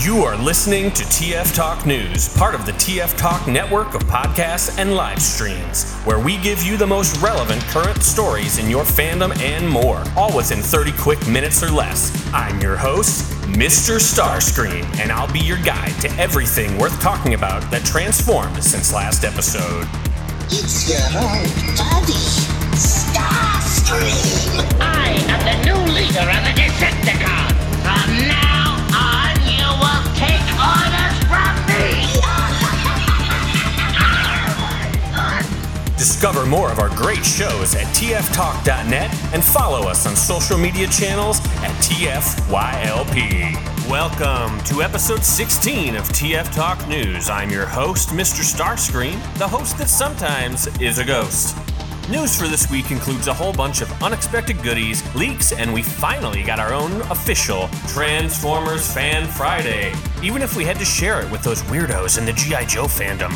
You are listening to TF Talk News, part of the TF Talk network of podcasts and live streams, where we give you the most relevant current stories in your fandom and more, all within 30 quick minutes or less. I'm your host, Mr. Starscream, and I'll be your guide to everything worth talking about that transformed since last episode. It's your old buddy, Starscream. I am the new leader of more of our great shows at tftalk.net and follow us on social media channels at TFYLP. Welcome to episode 16 of TF Talk News. I'm your host, Mr. Starscream, the host that sometimes is a ghost. News for this week includes a whole bunch of unexpected goodies, leaks, and we finally got our own official Transformers Fan Friday. Even if we had to share it with those weirdos in the G.I. Joe fandom.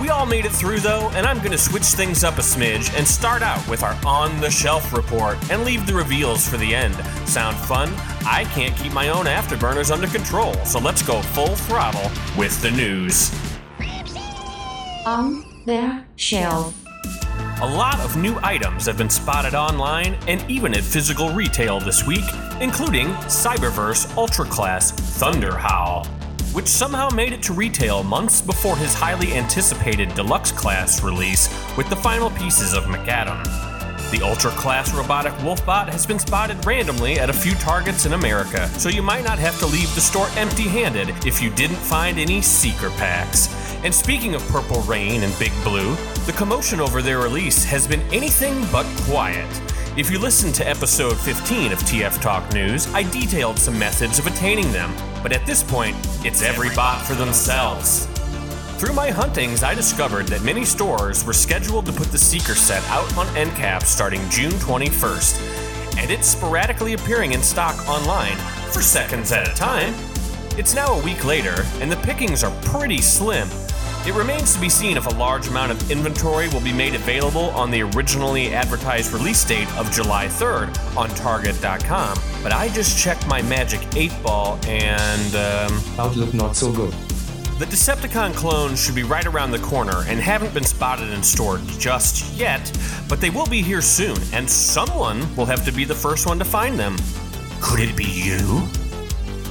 We all made it through though, and I'm gonna switch things up a smidge and start out with our on the shelf report and leave the reveals for the end. Sound fun? I can't keep my own afterburners under control, so let's go full throttle with the news. on their shelf. A lot of new items have been spotted online and even at physical retail this week, including Cyberverse Ultra Class Thunder Howl, which somehow made it to retail months before his highly anticipated deluxe class release with the final pieces of McAdam. The Ultra Class robotic Wolfbot has been spotted randomly at a few targets in America, so you might not have to leave the store empty handed if you didn't find any Seeker packs. And speaking of Purple Rain and Big Blue, the commotion over their release has been anything but quiet. If you listened to episode 15 of TF Talk News, I detailed some methods of attaining them, but at this point, it's every bot for themselves. Through my huntings, I discovered that many stores were scheduled to put the Seeker set out on end caps starting June 21st, and it's sporadically appearing in stock online for seconds at a time. It's now a week later, and the pickings are pretty slim. It remains to be seen if a large amount of inventory will be made available on the originally advertised release date of July 3rd on Target.com, but I just checked my Magic 8 Ball and, um, Outlook not so good. The Decepticon clones should be right around the corner and haven't been spotted in store just yet, but they will be here soon, and someone will have to be the first one to find them. Could it be you?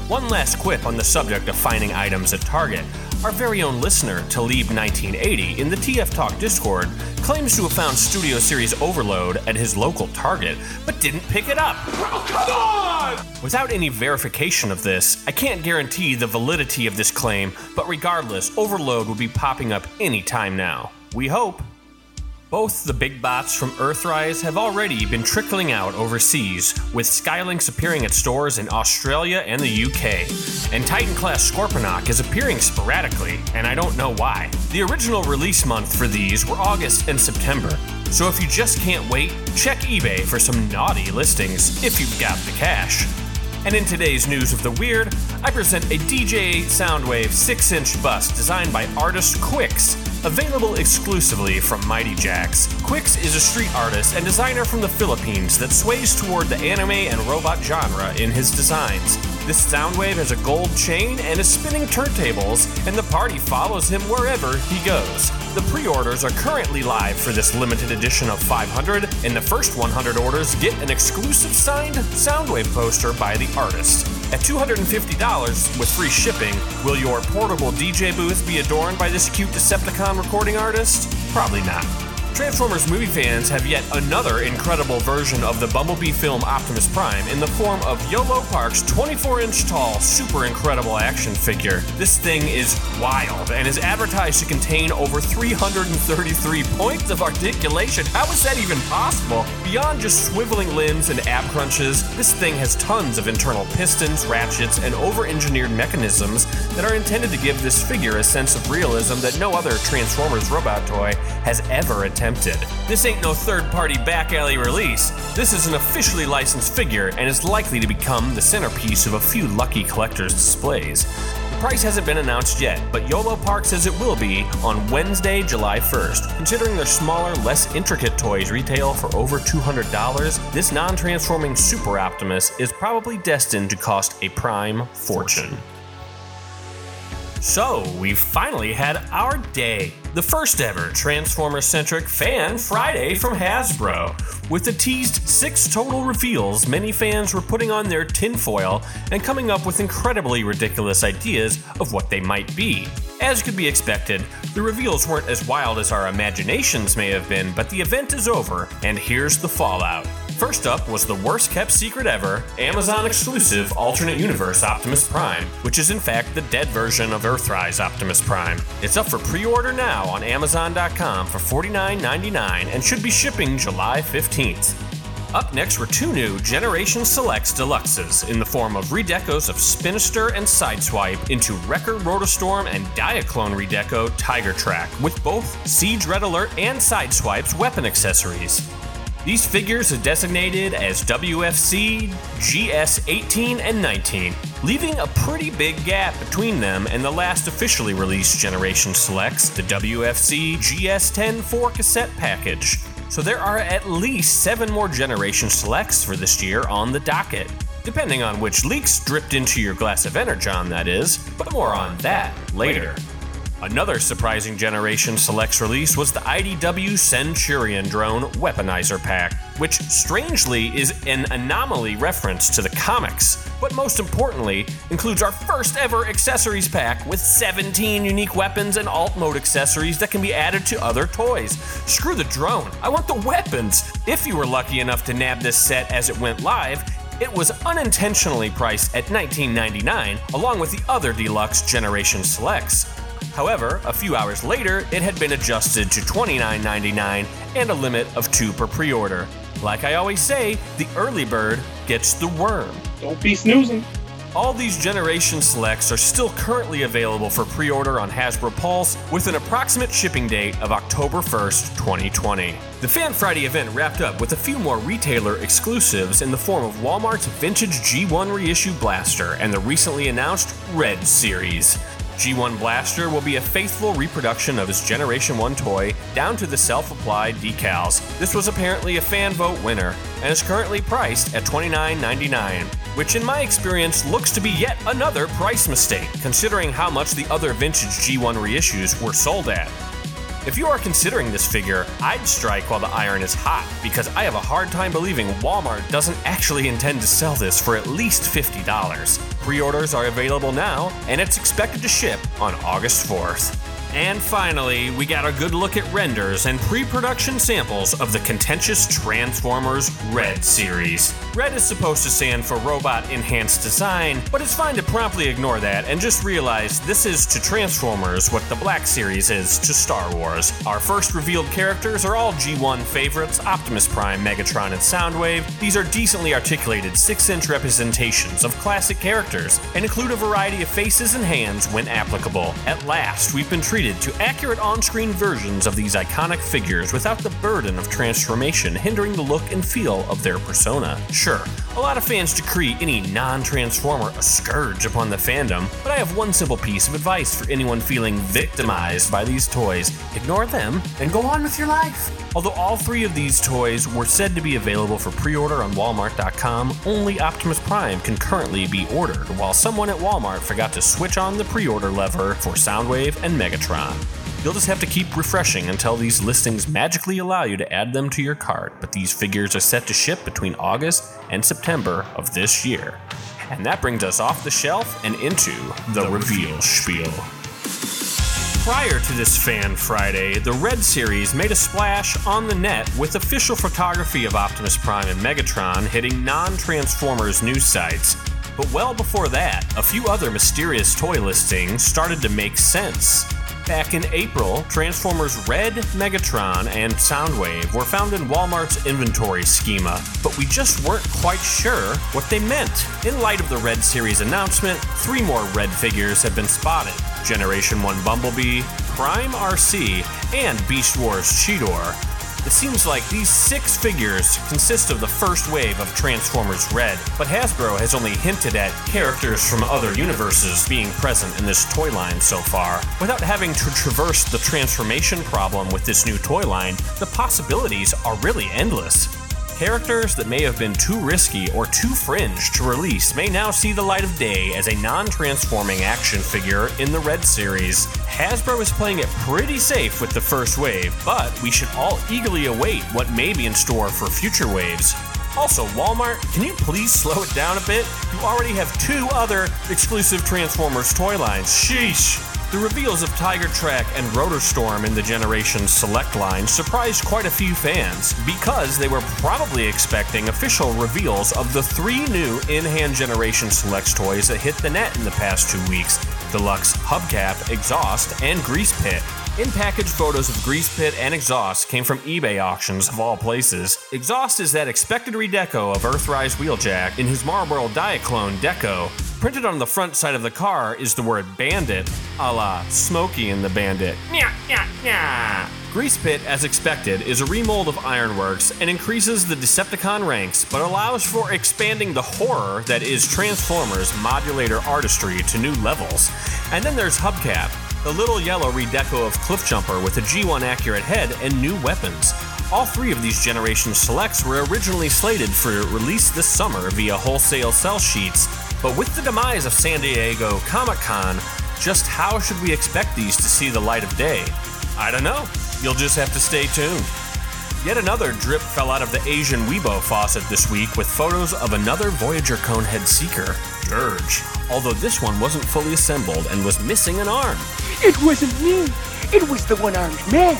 One last quip on the subject of finding items at Target. Our very own listener, Talib1980, in the TF Talk Discord, claims to have found Studio Series Overload at his local Target, but didn't pick it up. Come on! Without any verification of this, I can't guarantee the validity of this claim, but regardless, Overload will be popping up any time now. We hope. Both the big bots from Earthrise have already been trickling out overseas, with Skylynx appearing at stores in Australia and the UK. And Titan class Scorponok is appearing sporadically, and I don't know why. The original release month for these were August and September, so if you just can't wait, check eBay for some naughty listings if you've got the cash. And in today's news of the weird, I present a DJ Soundwave 6 inch bust designed by artist Quix, available exclusively from Mighty Jacks. Quix is a street artist and designer from the Philippines that sways toward the anime and robot genre in his designs. This Soundwave has a gold chain and is spinning turntables, and the party follows him wherever he goes. The pre orders are currently live for this limited edition of 500, and the first 100 orders get an exclusive signed Soundwave poster by the artist. At $250 with free shipping, will your portable DJ booth be adorned by this cute Decepticon recording artist? Probably not. Transformers movie fans have yet another incredible version of the Bumblebee film Optimus Prime in the form of Yolo Park's 24 inch tall, super incredible action figure. This thing is wild and is advertised to contain over 333 points of articulation. How is that even possible? Beyond just swiveling limbs and ab crunches, this thing has tons of internal pistons, ratchets, and over engineered mechanisms that are intended to give this figure a sense of realism that no other Transformers robot toy has ever attempted. This ain't no third party back alley release. This is an officially licensed figure and is likely to become the centerpiece of a few lucky collectors' displays. The price hasn't been announced yet, but YOLO Park says it will be on Wednesday, July 1st. Considering their smaller, less intricate toys retail for over $200, this non transforming Super Optimus is probably destined to cost a prime fortune. So, we've finally had our day. The first ever Transformer centric Fan Friday from Hasbro. With the teased six total reveals, many fans were putting on their tinfoil and coming up with incredibly ridiculous ideas of what they might be. As could be expected, the reveals weren't as wild as our imaginations may have been, but the event is over, and here's the fallout. First up was the worst kept secret ever Amazon exclusive alternate universe Optimus Prime, which is in fact the dead version of Earthrise Optimus Prime. It's up for pre order now on Amazon.com for $49.99 and should be shipping July 15th. Up next were two new Generation Selects Deluxes in the form of redecos of Spinister and Sideswipe into Wrecker Rotorstorm and Diaclone redeco Tiger Track, with both Siege Red Alert and Sideswipe's weapon accessories. These figures are designated as WFC, GS 18, and 19, leaving a pretty big gap between them and the last officially released Generation Selects, the WFC GS 10 4 cassette package. So there are at least seven more Generation Selects for this year on the docket. Depending on which leaks dripped into your glass of Energon, that is, but more on that later. Another surprising Generation Selects release was the IDW Centurion Drone Weaponizer Pack, which strangely is an anomaly reference to the comics, but most importantly, includes our first ever accessories pack with 17 unique weapons and alt mode accessories that can be added to other toys. Screw the drone, I want the weapons! If you were lucky enough to nab this set as it went live, it was unintentionally priced at $19.99 along with the other deluxe Generation Selects. However, a few hours later, it had been adjusted to $29.99 and a limit of two per pre order. Like I always say, the early bird gets the worm. Don't be snoozing. All these Generation Selects are still currently available for pre order on Hasbro Pulse with an approximate shipping date of October 1st, 2020. The Fan Friday event wrapped up with a few more retailer exclusives in the form of Walmart's vintage G1 reissue blaster and the recently announced Red Series. G1 Blaster will be a faithful reproduction of his Generation 1 toy, down to the self applied decals. This was apparently a fan vote winner, and is currently priced at $29.99, which in my experience looks to be yet another price mistake, considering how much the other vintage G1 reissues were sold at. If you are considering this figure, I'd strike while the iron is hot because I have a hard time believing Walmart doesn't actually intend to sell this for at least $50. Pre orders are available now, and it's expected to ship on August 4th. And finally, we got a good look at renders and pre production samples of the contentious Transformers Red series. Red is supposed to stand for Robot Enhanced Design, but it's fine to promptly ignore that and just realize this is to Transformers what the Black series is to Star Wars. Our first revealed characters are all G1 favorites Optimus Prime, Megatron, and Soundwave. These are decently articulated 6 inch representations of classic characters and include a variety of faces and hands when applicable. At last, we've been treated to accurate on screen versions of these iconic figures without the burden of transformation hindering the look and feel of their persona. Sure, a lot of fans decree any non Transformer a scourge upon the fandom, but I have one simple piece of advice for anyone feeling victimized by these toys ignore them and go on with your life. Although all three of these toys were said to be available for pre order on Walmart.com, only Optimus Prime can currently be ordered, while someone at Walmart forgot to switch on the pre order lever for Soundwave and Megatron. You'll just have to keep refreshing until these listings magically allow you to add them to your cart, but these figures are set to ship between August and September of this year. And that brings us off the shelf and into the, reveal spiel. Prior to this Fan Friday, the Red Series made a splash on the net with official photography of Optimus Prime and Megatron hitting non Transformers news sites. But well before that, a few other mysterious toy listings started to make sense. Back in April, Transformers Red, Megatron, and Soundwave were found in Walmart's inventory schema, but we just weren't quite sure what they meant. In light of the Red Series announcement, three more Red figures have been spotted Generation 1 Bumblebee, Prime Arcee, and Beast Wars Cheetor. It seems like these six figures consist of the first wave of Transformers Red, but Hasbro has only hinted at characters from other universes being present in this toy line so far. Without having to traverse the transformation problem with this new toy line, the possibilities are really endless. Characters that may have been too risky or too fringe to release may now see the light of day as a non transforming action figure in the Red Series. Hasbro is playing it pretty safe with the first wave, but we should all eagerly await what may be in store for future waves. Also, Walmart, can you please slow it down a bit? You already have two other exclusive Transformers toy lines. Sheesh! The reveals of Tiger Track and Rotorstorm in the Generation Select line surprised quite a few fans because they were probably expecting official reveals of the three new in hand Generation Selects toys that hit the net in the past two weeks Deluxe Hubcap, Exhaust, and Grease Pit. In package photos of Grease Pit and Exhaust came from eBay auctions of all places. Exhaust is that expected redeco of Earthrise Wheeljack in his Marlboro Diaclone deco, Printed on the front side of the car is the word bandit, a la Smokey and the Bandit. Nya, nya, nya. Grease Pit, as expected, is a remold of Ironworks and increases the Decepticon ranks, but allows for expanding the horror that is Transformers modulator artistry to new levels. And then there's Hubcap, the little yellow redeco of Cliffjumper with a G1 accurate head and new weapons. All three of these Generation Selects were originally slated for release this summer via wholesale sell sheets, but with the demise of San Diego Comic Con, just how should we expect these to see the light of day? I don't know. You'll just have to stay tuned. Yet another drip fell out of the Asian Weibo faucet this week with photos of another Voyager Conehead Seeker, Dirge, although this one wasn't fully assembled and was missing an arm. It wasn't me. It was the one-armed man.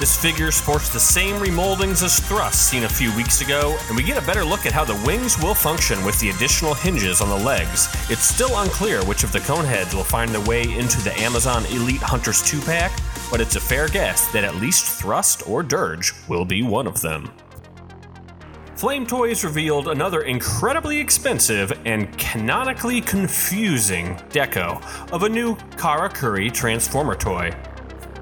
This figure sports the same remoldings as Thrust seen a few weeks ago, and we get a better look at how the wings will function with the additional hinges on the legs. It's still unclear which of the coneheads will find their way into the Amazon Elite Hunters 2 pack, but it's a fair guess that at least Thrust or Dirge will be one of them. Flame Toys revealed another incredibly expensive and canonically confusing deco of a new Karakuri Transformer toy.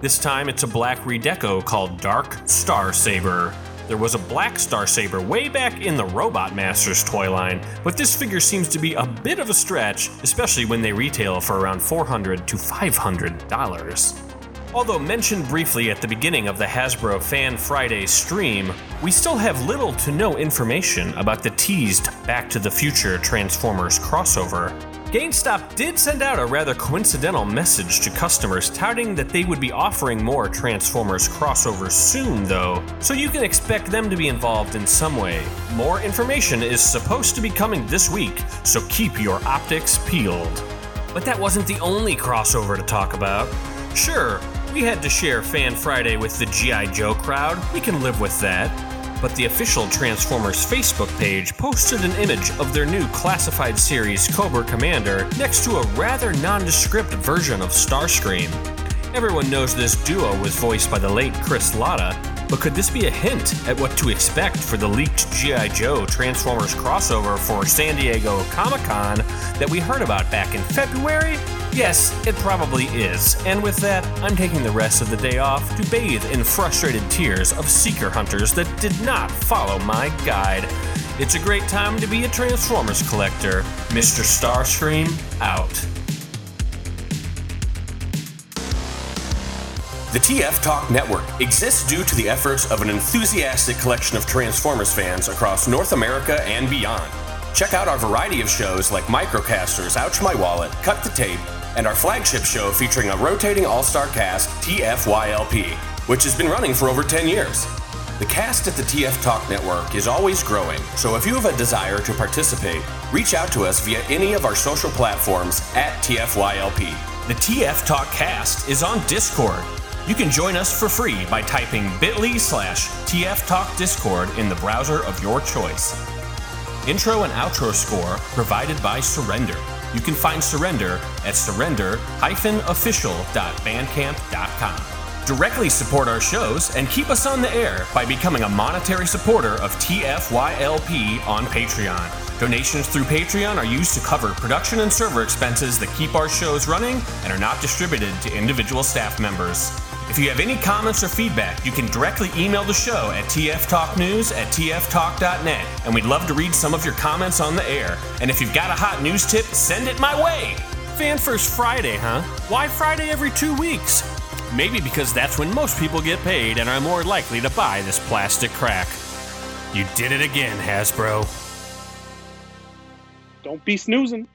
This time it's a black redeco called Dark Star Saber. There was a black Star Saber way back in the Robot Masters toy line, but this figure seems to be a bit of a stretch, especially when they retail for around 400 to $500. Although mentioned briefly at the beginning of the Hasbro Fan Friday stream, we still have little to no information about the teased Back to the Future Transformers crossover. GameStop did send out a rather coincidental message to customers touting that they would be offering more Transformers crossovers soon, though, so you can expect them to be involved in some way. More information is supposed to be coming this week, so keep your optics peeled. But that wasn't the only crossover to talk about. Sure, we had to share Fan Friday with the G.I. Joe crowd, we can live with that but the official Transformers Facebook page posted an image of their new classified series Cobra Commander next to a rather nondescript version of Starscream. Everyone knows this duo was voiced by the late Chris Latta, but could this be a hint at what to expect for the leaked G.I. Joe Transformers crossover for San Diego Comic Con that we heard about back in February? Yes, it probably is. And with that, I'm taking the rest of the day off to bathe in frustrated tears of seeker hunters that did not follow my guide. It's a great time to be a Transformers collector. Mr. Starscream, out. The TF Talk Network exists due to the efforts of an enthusiastic collection of Transformers fans across North America and beyond. Check out our variety of shows like Microcasters, Ouch My Wallet, Cut the Tape, and our flagship show featuring a rotating all star cast, TFYLP, which has been running for over 10 years. The cast at the TF Talk Network is always growing, so if you have a desire to participate, reach out to us via any of our social platforms at TFYLP. The TF Talk cast is on Discord. You can join us for free by typing bit.ly slash TF Talk Discord in the browser of your choice. Intro and outro score provided by Surrender. You can find Surrender at surrender-official.bandcamp.com. Directly support our shows and keep us on the air by becoming a monetary supporter of TFYLP on Patreon. Donations through Patreon are used to cover production and server expenses that keep our shows running and are not distributed to individual staff members. If you have any comments or feedback, you can directly email the show at tftalknews at tftalk.net, and we'd love to read some of your comments on the air. And if you've got a hot news tip, send it my way! Fan First Friday, huh? Why Friday every two weeks? Maybe because that's when most people get paid and are more likely to buy this plastic crack. You did it again, Hasbro. Don't be snoozing.